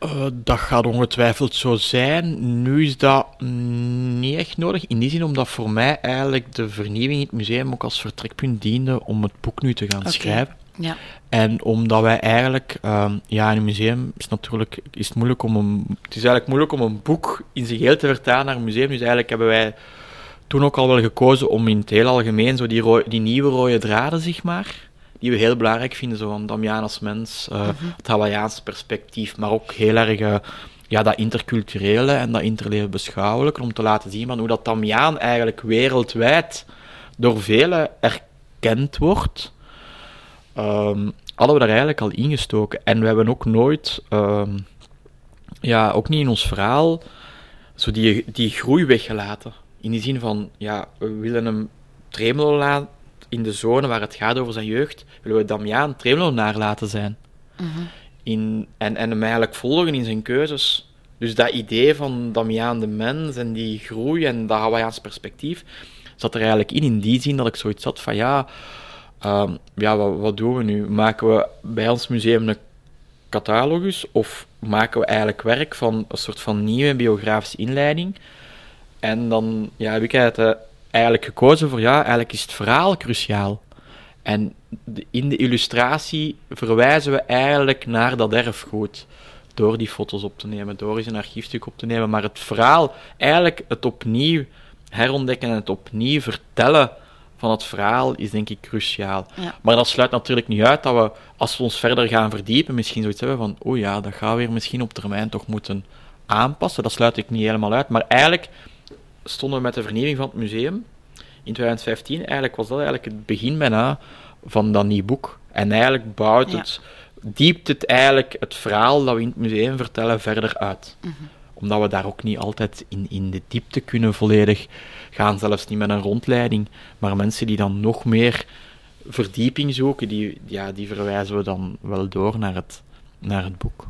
Eh, dat gaat ongetwijfeld zo zijn. Nu is dat niet echt nodig. In die zin omdat voor mij eigenlijk de vernieuwing in het museum ook als vertrekpunt diende om het boek nu te gaan schrijven. Ja. En omdat wij eigenlijk, ehm, ja, in een museum is, natuurlijk, is het moeilijk om een, het is eigenlijk moeilijk om een boek in zijn geheel te vertalen naar een museum. Dus eigenlijk hebben wij toen ook al wel gekozen om in het heel algemeen zo die, die nieuwe rode draden, zeg maar, die we heel belangrijk vinden, zo van Damian als mens, eh, het Hawaiiaanse perspectief, maar ook heel erg eh, ja, dat interculturele en dat interleven beschouwelijke, om te laten zien van hoe dat Damian eigenlijk wereldwijd door velen erkend wordt ehm, hadden we daar eigenlijk al ingestoken. En we hebben ook nooit, ehm, ja, ook niet in ons verhaal, zo die, die groei weggelaten. In die zin van, ja, we willen hem Tremelo laten in de zone waar het gaat over zijn jeugd, willen we Damiaan Tremelonaar laten zijn. In, en, en hem eigenlijk volgen in zijn keuzes. Dus dat idee van Damiaan de mens en die groei en dat Hawaiiaans perspectief zat er eigenlijk in. In die zin dat ik zoiets had van ja, ehm, ja wat, wat doen we nu? Maken we bij ons museum een catalogus of maken we eigenlijk werk van een soort van nieuwe biografische inleiding? En dan ja, heb ik eigenlijk, eh, eigenlijk gekozen voor ja, eigenlijk is het verhaal cruciaal. En in de illustratie verwijzen we eigenlijk naar dat erfgoed. Door die foto's op te nemen, door eens een archiefstuk op te nemen. Maar het verhaal, eigenlijk het opnieuw herontdekken en het opnieuw vertellen van het verhaal is denk ik cruciaal. Ja. Maar dat sluit natuurlijk niet uit dat we, als we ons verder gaan verdiepen, misschien zoiets hebben van, oh ja, dat gaan we weer misschien op termijn toch moeten aanpassen. Dat sluit ik niet helemaal uit. Maar eigenlijk stonden we met de vernieuwing van het museum in 2015. Eigenlijk was dat eigenlijk het begin bijna van dat nieuw boek. En eigenlijk bouwt Ja. het, diept het eigenlijk het verhaal dat we in het museum vertellen verder uit. Omdat we daar ook niet altijd in, in de diepte kunnen volledig gaan, zelfs niet met een rondleiding. Maar mensen die dan nog meer verdieping zoeken, die, ja, die verwijzen we dan wel door naar het, naar het boek.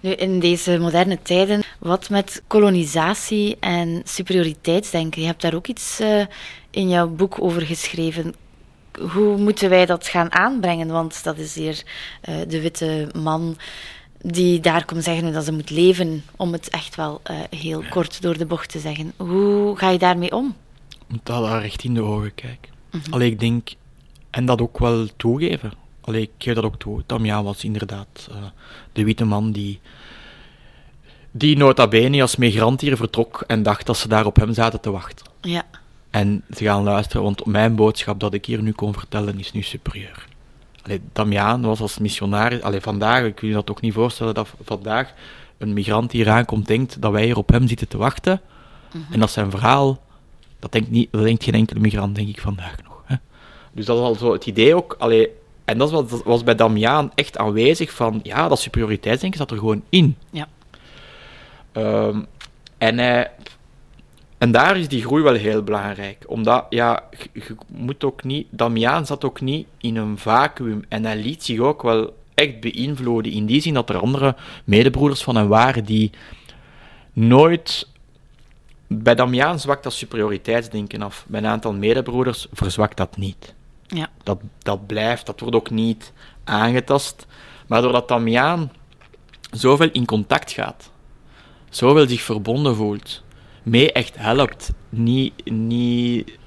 Nu, in deze moderne tijden, wat met kolonisatie en superioriteitsdenken? Je hebt daar ook iets eh, in jouw boek over geschreven. Hoe moeten wij dat gaan aanbrengen? Want dat is hier eh, de witte man die daar komt zeggen dat ze moet leven, om het echt wel eh, heel kort door de bocht te zeggen. Hoe ga je daarmee om? moet dat daar recht in de ogen kijken. Allee, ik denk, en dat ook wel toegeven. Allee, ik geef dat ook toe. Damian was inderdaad eh, de witte man die, die nota bene als migrant hier vertrok en dacht dat ze daar op hem zaten te wachten. Ja, En ze gaan luisteren, want mijn boodschap dat ik hier nu kon vertellen is nu superieur. Allee, Damiaan was als missionaris, allee, vandaag, ik wil je dat ook niet voorstellen dat vandaag een migrant die hier aankomt denkt dat wij hier op hem zitten te wachten. En dat zijn verhaal, dat denkt, niet, dat denkt geen enkele migrant, denk ik vandaag nog. Hè. Dus dat is al zo het idee ook, allee, en dat was, dat was bij Damiaan echt aanwezig van, ja, dat superioriteitsdenken zat er gewoon in. Ja. Ehm, en, hij, en daar is die groei wel heel belangrijk. Omdat, ja, je, je moet ook niet... Damiaan zat ook niet in een vacuüm. En hij liet zich ook wel echt beïnvloeden. In die zin dat er andere medebroeders van hem waren die nooit... Bij Damiaan zwakt dat superioriteitsdenken af. Bij een aantal medebroeders verzwakt dat niet. Ja. Dat, dat blijft, dat wordt ook niet aangetast. Maar doordat Damiaan zoveel in contact gaat, zoveel zich verbonden voelt, mee echt helpt, niet, niet,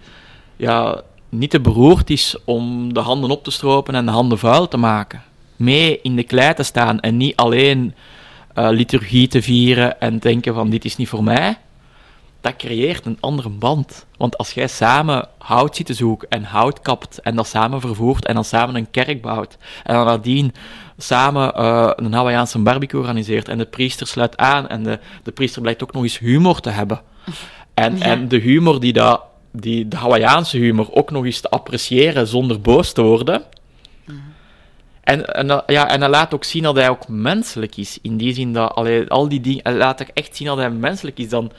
ja, niet te beroerd is om de handen op te stropen en de handen vuil te maken. Mee in de klei te staan en niet alleen eh, liturgie te vieren en denken van dit is niet voor mij. Dat creëert een andere band. Want als jij samen hout zit te zoeken en hout kapt en dat samen vervoert en dan samen een kerk bouwt en dan nadien samen uh, een Hawaiiaanse barbecue organiseert en de priester sluit aan en de, de priester blijkt ook nog eens humor te hebben. En, Ja. en de humor die, dat, die de Hawaiiaanse humor ook nog eens te appreciëren zonder boos te worden. En, en, dat- ja, en hij laat ook zien dat hij ook menselijk is. In die zin dat allee, al die dingen. Hij laat ook echt zien dat hij menselijk is. Dan,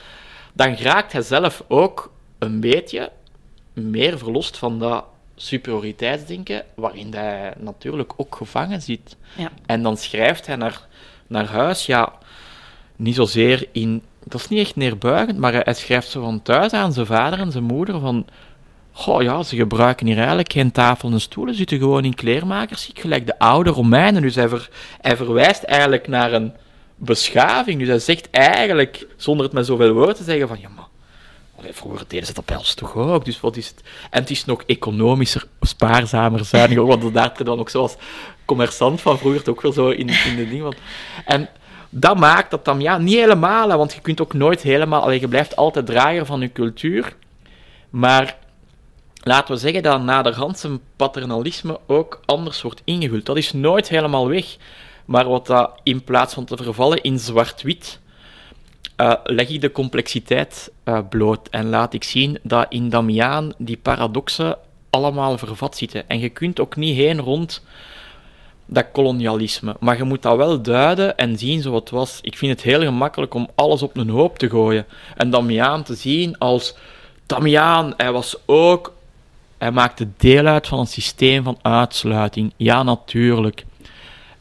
dan raakt hij zelf ook een beetje meer verlost van dat superioriteitsdenken, waarin hij natuurlijk ook gevangen zit. Ja. En dan schrijft hij naar, naar huis, ja, niet zozeer in. Dat is niet echt neerbuigend, maar hij, hij schrijft zo van thuis aan zijn vader en zijn moeder van. Goh ja, ze gebruiken hier eigenlijk geen tafel en stoelen, ze zitten gewoon in kleermakersziek, gelijk de oude Romeinen. Dus hij, ver- hij verwijst eigenlijk naar een beschaving. Dus hij zegt eigenlijk, zonder het met zoveel woorden te zeggen, van ja, maar vroeger deden ze dat bij ons toch ook, dus wat is het? En het is nog economischer, spaarzamer, zuiniger, want daar je dan ook zoals commerçant van vroeger ook wel zo in, in de ding. Want, en dat maakt dat dan, ja, niet helemaal, want je kunt ook nooit helemaal, allee, je blijft altijd draaier van je cultuur, maar laten we zeggen dat naderhand zijn paternalisme ook anders wordt ingevuld. Dat is nooit helemaal weg. Maar wat dat in plaats van te vervallen in zwart-wit, eh, leg ik de complexiteit eh, bloot en laat ik zien dat in Damiaan die paradoxen allemaal vervat zitten. En je kunt ook niet heen rond dat kolonialisme. Maar je moet dat wel duiden en zien zoals het was. Ik vind het heel gemakkelijk om alles op een hoop te gooien. En Damiaan te zien als... Damiaan, hij was ook... Hij maakte deel uit van een systeem van uitsluiting. Ja, natuurlijk.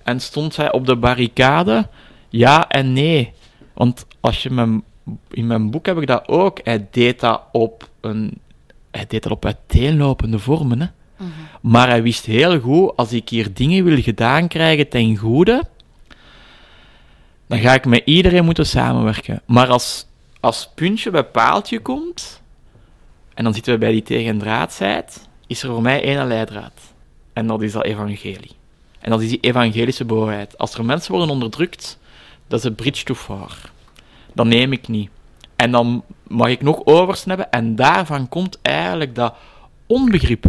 En stond hij op de barricade? Ja en nee. Want als je mijn, in mijn boek heb ik dat ook. Hij deed dat op een... Hij deed dat op uiteenlopende vormen, hè. Maar hij wist heel goed, als ik hier dingen wil gedaan krijgen ten goede, dan ga ik met iedereen moeten samenwerken. Maar als, als puntje bij paaltje komt, en dan zitten we bij die tegendraadsheid, is er voor mij één leidraad. En dat is dat evangelie. En dat is die evangelische boosheid. Als er mensen worden onderdrukt, dat is een bridge too far. Dat neem ik niet. En dan mag ik nog oversnappen, en daarvan komt eigenlijk dat onbegrip.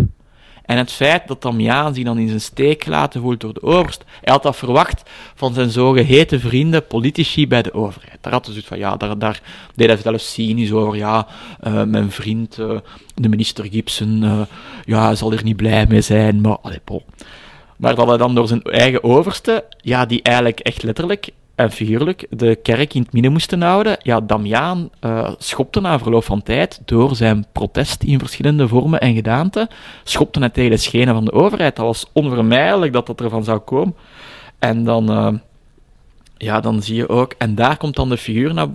En het feit dat Damiaan zich dan in zijn steek gelaten voelt door de overst. Hij had dat verwacht van zijn zogeheten vrienden, politici bij de overheid. Daar had hij zoiets van, ja, daar, daar deed hij zelfs cynisch over. Ja, eh, mijn vriend, eh, de minister Gibson, eh, ja, zal er niet blij mee zijn, maar... Allee. Maar dat hij dan door zijn eigen overste, ja, die eigenlijk echt letterlijk en figuurlijk de kerk in het midden moesten houden, ja, Damiaan eh, schopte na verloop van tijd door zijn protest in verschillende vormen en gedaanten, schopte hij tegen de schenen van de overheid. Dat was onvermijdelijk dat dat ervan zou komen. En dan, eh, ja, dan zie je ook, en daar komt dan de figuur naar...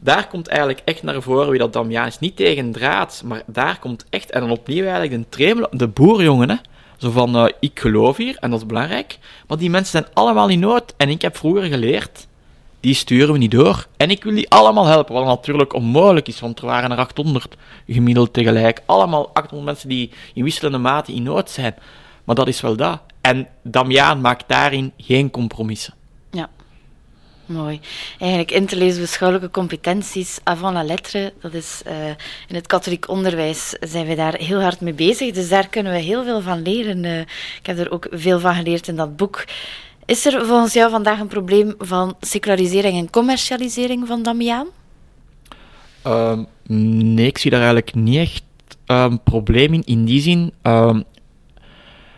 Daar komt eigenlijk echt naar voren wie dat Damiaan is. Niet tegen draad, maar daar komt echt, en dan opnieuw eigenlijk een tremel, de boerjongen, hè. Zo van, eh, ik geloof hier, en dat is belangrijk, maar die mensen zijn allemaal in nood. En ik heb vroeger geleerd, die sturen we niet door. En ik wil die allemaal helpen, wat natuurlijk onmogelijk is, want er waren er 800 gemiddeld tegelijk. Allemaal 800 mensen die in wisselende mate in nood zijn. Maar dat is wel dat. En Damiaan maakt daarin geen compromissen. Mooi. Eigenlijk in te lezen beschouwelijke competenties avant la lettre, dat is uh, in het katholiek onderwijs zijn we daar heel hard mee bezig, dus daar kunnen we heel veel van leren. Uh, ik heb er ook veel van geleerd in dat boek. Is er volgens jou vandaag een probleem van secularisering en commercialisering van Damiaan? Uh, nee, ik zie daar eigenlijk niet echt een probleem in, in die zin ehm,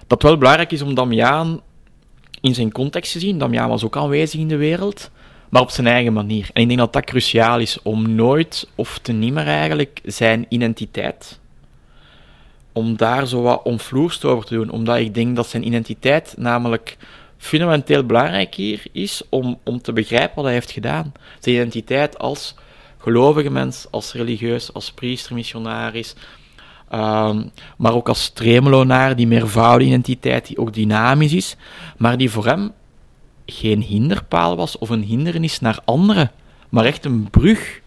dat het wel belangrijk is om Damiaan in zijn context te zien. Damiaan was ook aanwezig in de wereld maar op zijn eigen manier. En ik denk dat dat cruciaal is om nooit of te nimmer eigenlijk zijn identiteit, om daar zo wat omvloerst over te doen, omdat ik denk dat zijn identiteit namelijk fundamenteel belangrijk hier is om, om te begrijpen wat hij heeft gedaan. Zijn identiteit als gelovige mens, als religieus, als priester, missionaris, ehm, maar ook als tremelonaar, die meervoudige identiteit, die ook dynamisch is, maar die voor hem geen hinderpaal was of een hindernis naar anderen, maar echt een brug.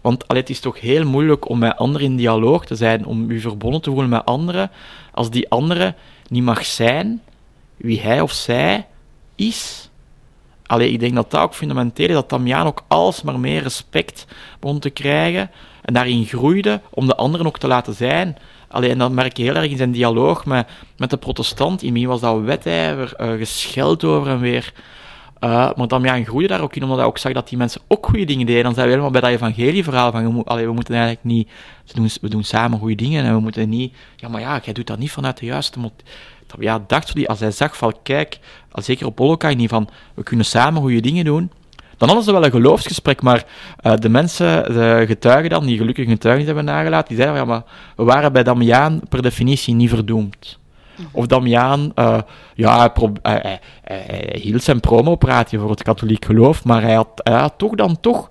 Want allee, het is toch heel moeilijk om met anderen in dialoog te zijn, om je verbonden te voelen met anderen, als die andere niet mag zijn wie hij of zij is. Allee, ik denk dat dat ook fundamenteel is, dat Damian ook alsmaar meer respect begon te krijgen en daarin groeide om de anderen ook te laten zijn. Allee, en dat merk je heel erg in zijn dialoog met, met de protestant. In mij was dat wedijver, uh, gescheld over en weer. Uh, maar Damian groeide daar ook in, omdat hij ook zag dat die mensen ook goede dingen deden. Dan zijn we helemaal bij dat evangelieverhaal van, we, moeten eigenlijk niet, we doen, we doen samen goede dingen en we moeten niet, ja maar ja, jij doet dat niet vanuit de juiste ja, dacht die, als hij zag van, kijk, zeker op Holocaust niet van, we kunnen samen goede dingen doen, dan hadden ze wel een geloofsgesprek, maar uh, de mensen, de getuigen dan, die gelukkig getuigen hebben nagelaten, die zeiden, ja, maar we waren bij Damian per definitie niet verdoemd. Of Damiaan, uh, ja, hij, hield zijn promopraatje voor het katholiek geloof, maar hij had, toch dan toch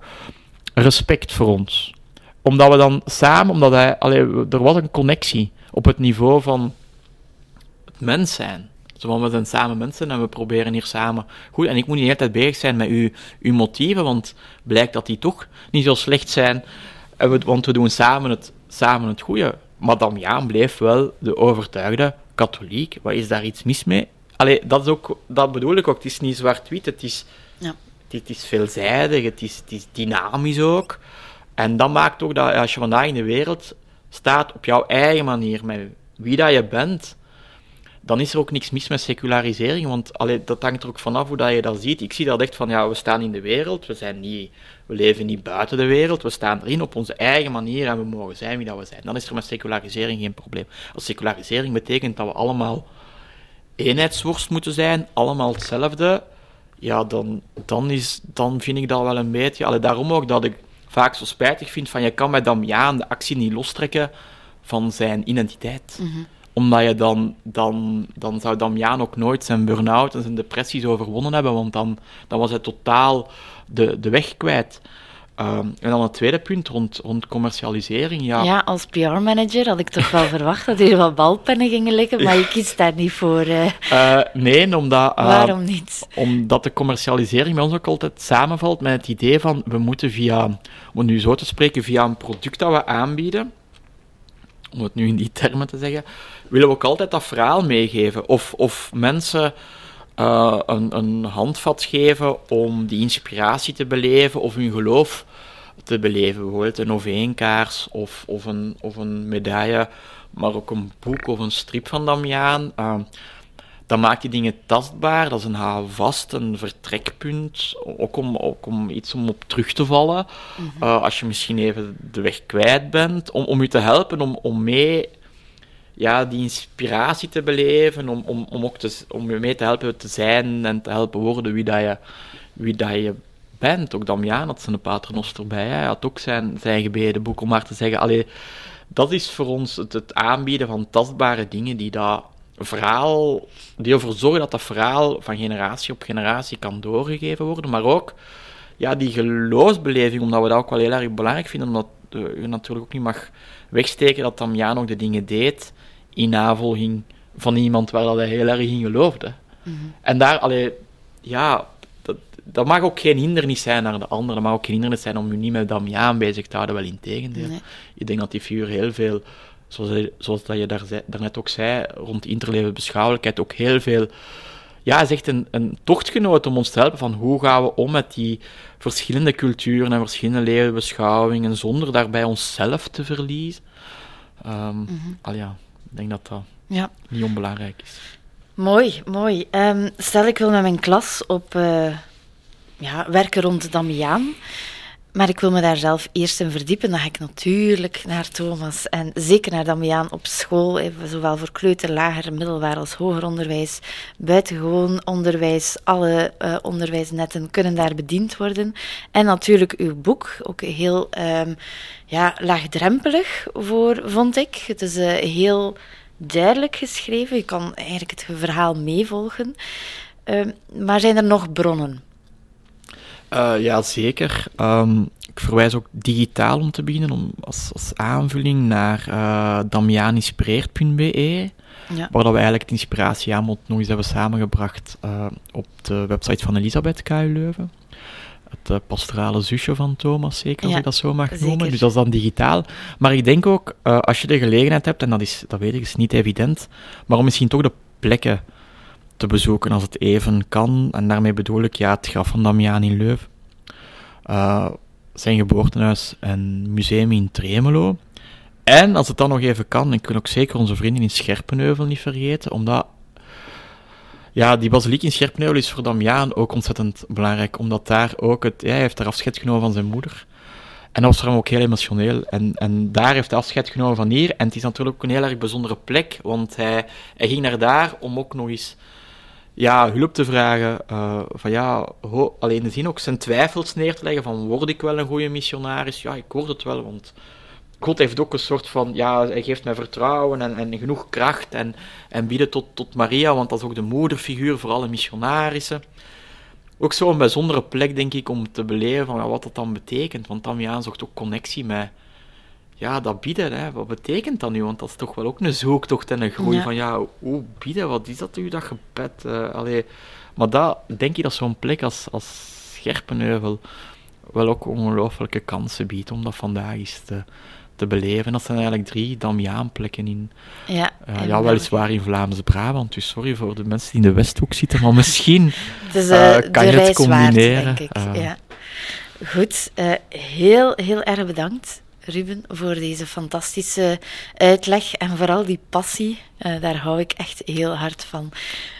respect voor ons. Omdat we dan samen, omdat hij, allee, er was een connectie op het niveau van het mens zijn. Zo, we zijn samen mensen en we proberen hier samen goed. En ik moet niet altijd bezig zijn met uw, uw motieven, want blijkt dat die toch niet zo slecht zijn. En we, want we doen samen het, samen het goede. Maar Damiaan bleef wel de overtuigde katholiek. Wat is daar iets mis mee? Allee, dat, is ook, dat bedoel ik ook. Het is niet zwart-wit. Het is, ja. het, is veelzijdig. Het is, het is dynamisch ook. En dat maakt ook dat als je vandaag in de wereld staat op jouw eigen manier, met wie dat je bent, dan is er ook niks mis met secularisering, want allee, dat hangt er ook vanaf hoe dat je dat ziet. Ik zie dat echt van, ja, we staan in de wereld, we, zijn niet, we leven niet buiten de wereld, we staan erin op onze eigen manier en we mogen zijn wie dat we zijn. Dan is er met secularisering geen probleem. Als secularisering betekent dat we allemaal eenheidsworst moeten zijn, allemaal hetzelfde, ja, dan, dan, is, dan vind ik dat wel een beetje... Allee, daarom ook dat ik vaak zo spijtig vind van, je kan met Damiaan de actie niet lostrekken van zijn identiteit. Mm omdat je dan, dan, dan zou Damian ook nooit zijn burn-out en zijn depressies overwonnen hebben, want dan, dan was hij totaal de, de weg kwijt. Um, en dan het tweede punt rond, rond commercialisering. Ja, ja als PR-manager had ik toch wel verwacht dat hier wat balpennen gingen liggen, maar je kiest daar niet voor. Uh... Uh, nee, omdat. Uh, Waarom niet? Omdat de commercialisering bij ons ook altijd samenvalt met het idee van we moeten via, om nu zo te spreken, via een product dat we aanbieden, om het nu in die termen te zeggen, willen we ook altijd dat verhaal meegeven. Of, of mensen uh, een, een handvat geven om die inspiratie te beleven of hun geloof te beleven. Bijvoorbeeld een OV-kaars of, of, een, of een medaille, maar ook een boek of een strip van Damiaan. Uh, dat maakt die dingen tastbaar, dat is een houvast, een vertrekpunt, ook om, ook om iets om op terug te vallen. Mhm. uh, als je misschien even de weg kwijt bent, om, om je te helpen om, om mee ja, die inspiratie te beleven, om, om, om, ook te, om je mee te helpen te zijn en te helpen worden wie, dat je, wie dat je bent. Ook Damian had zijn paternoster bij, hij had ook zijn, zijn gebedenboek, om maar te zeggen, allee, dat is voor ons het, aanbieden van tastbare dingen die dat verhaal, die ervoor zorgen dat dat verhaal van generatie op generatie kan doorgegeven worden, maar ook ja, die geloofsbeleving, omdat we dat ook wel heel erg belangrijk vinden, omdat je natuurlijk ook niet mag wegsteken dat Damian ook de dingen deed in navolging van iemand waar dat hij heel erg in geloofde. Mhm. En daar, allee, ja, dat, dat mag ook geen hindernis zijn naar de ander. Dat mag ook geen hindernis zijn om je niet met Damian bezig te houden, wel in tegendeel. Nee. Ik denk dat die figuur heel veel, zoals, zoals dat je daar, daarnet ook zei, rond interleven beschouwelijkheid, ook heel veel ja, is echt een, een tochtgenoot om ons te helpen van hoe gaan we om met die verschillende culturen en verschillende levensbeschouwingen zonder daarbij onszelf te verliezen. Um, al ja, ik denk dat dat ja. niet onbelangrijk is. Mooi, mooi. Um, stel, ik wil met mijn klas op uh, ja, werken rond Damiaan. Maar ik wil me daar zelf eerst in verdiepen. Dan ga ik natuurlijk naar Thomas en zeker naar Damiaan op school, zowel voor kleuter, lager, middelbaar als hoger onderwijs, buitengewoon onderwijs, alle uh, onderwijsnetten kunnen daar bediend worden. En natuurlijk uw boek, ook heel um, ja, laagdrempelig voor, vond ik. Het is uh, heel duidelijk geschreven. Je kan eigenlijk het verhaal meevolgen. Uh, maar zijn er nog bronnen? Uh, ja, zeker. Um, ik verwijs ook digitaal om te beginnen, om, als, als aanvulling naar uh, damianispreert.be, ja. waar dat we eigenlijk het inspiratieaanbod nog eens hebben samengebracht op de website van Elisabeth KU Leuven. Het uh, pastorale zusje van Thomas, zeker, als ja, ik dat zo mag noemen. Dus dat is dan digitaal. Maar ik denk ook, als je de gelegenheid hebt, en dat, is, dat weet ik, is niet evident, maar om misschien toch de plekken te bezoeken als het even kan. En daarmee bedoel ik ja, het graf van Damian in Leuven. Uh, zijn geboortehuis en museum in Tremelo. En als het dan nog even kan, ik wil ook zeker onze vrienden in Scherpenheuvel niet vergeten, omdat ja, die basiliek in Scherpenheuvel is voor Damiaan ook ontzettend belangrijk, omdat daar ook het, hij heeft daar afscheid genomen van zijn moeder. En dat was voor hem ook heel emotioneel. En, en daar heeft hij afscheid genomen van hier. En het is natuurlijk ook een heel erg bijzondere plek, want hij, hij ging naar daar om ook nog eens ja, hulp te vragen. Uh, van ja, ho, alleen zin ook zijn twijfels neer te leggen van word ik wel een goede missionaris? Ja, ik word het wel, want God heeft ook een soort van, ja, hij geeft mij vertrouwen en, en genoeg kracht en, en bieden tot, tot Maria, want dat is ook de moederfiguur voor alle missionarissen. Ook zo'n bijzondere plek, denk ik, om te beleven van wat dat dan betekent, want Damiaan zocht ook connectie met ja, dat bieden, hè, wat betekent dat nu? Want dat is toch wel ook een zoektocht en een groei van, ja, hoe bieden, wat is dat u, dat gebed? Uh, allee. Maar dat, denk je dat zo'n plek als, als Scherpenheuvel wel ook ongelooflijke kansen biedt om dat vandaag eens te, te beleven. Dat zijn eigenlijk drie Damiaanplekken in, ja, uh, ja weliswaar in Vlaamse-Brabant, dus sorry voor de mensen die in de Westhoek zitten, maar misschien dus, uh, kan je het combineren. Denk ik. ja. Goed, heel, heel erg bedankt. Ruben, voor deze fantastische uitleg en vooral die passie. Uh, daar hou ik echt heel hard van.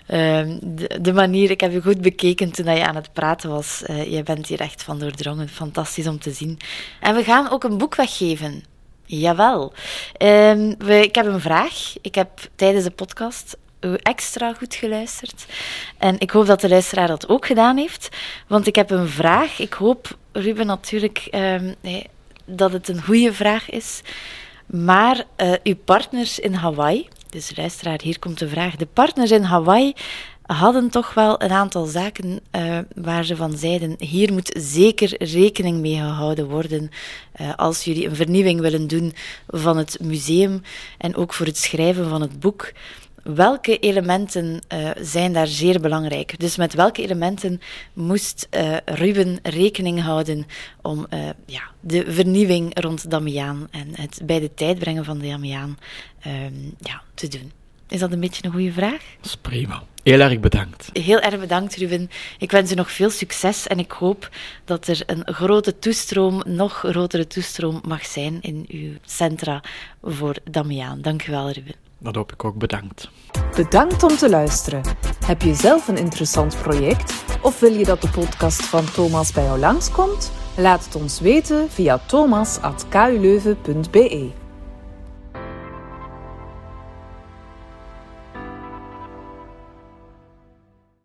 Uh, de, de, manier, ik heb je goed bekeken toen je aan het praten was. Uh, je bent hier echt van doordrongen. Fantastisch om te zien. En we gaan ook een boek weggeven. Jawel. We, ik heb een vraag. Ik heb tijdens de podcast extra goed geluisterd. En ik hoop dat de luisteraar dat ook gedaan heeft. Want ik heb een vraag. Ik hoop, Ruben, natuurlijk. Ehm, dat het een goede vraag is. Maar uh, uw partners in Hawaii, dus luisteraar, hier komt de vraag. De partners in Hawaii hadden toch wel een aantal zaken uh, waar ze van zeiden: hier moet zeker rekening mee gehouden worden uh, als jullie een vernieuwing willen doen van het museum en ook voor het schrijven van het boek welke elementen uh, zijn daar zeer belangrijk? Dus met welke elementen moest Ruben rekening houden om ja, de vernieuwing rond Damiaan en het bij de tijd brengen van Damiaan ehm, ja, te doen? Is dat een beetje een goede vraag? Dat is prima. Heel erg bedankt. Heel erg bedankt, Ruben. Ik wens u nog veel succes en ik hoop dat er een grote toestroom, nog grotere toestroom mag zijn in uw centra voor Damiaan. Dank u wel, Ruben. Dat hoop ik ook. Bedankt. Bedankt om te luisteren. Heb je zelf een interessant project of wil je dat de podcast van Thomas bij jou langskomt? Laat het ons weten via thomas.kuleuven.be.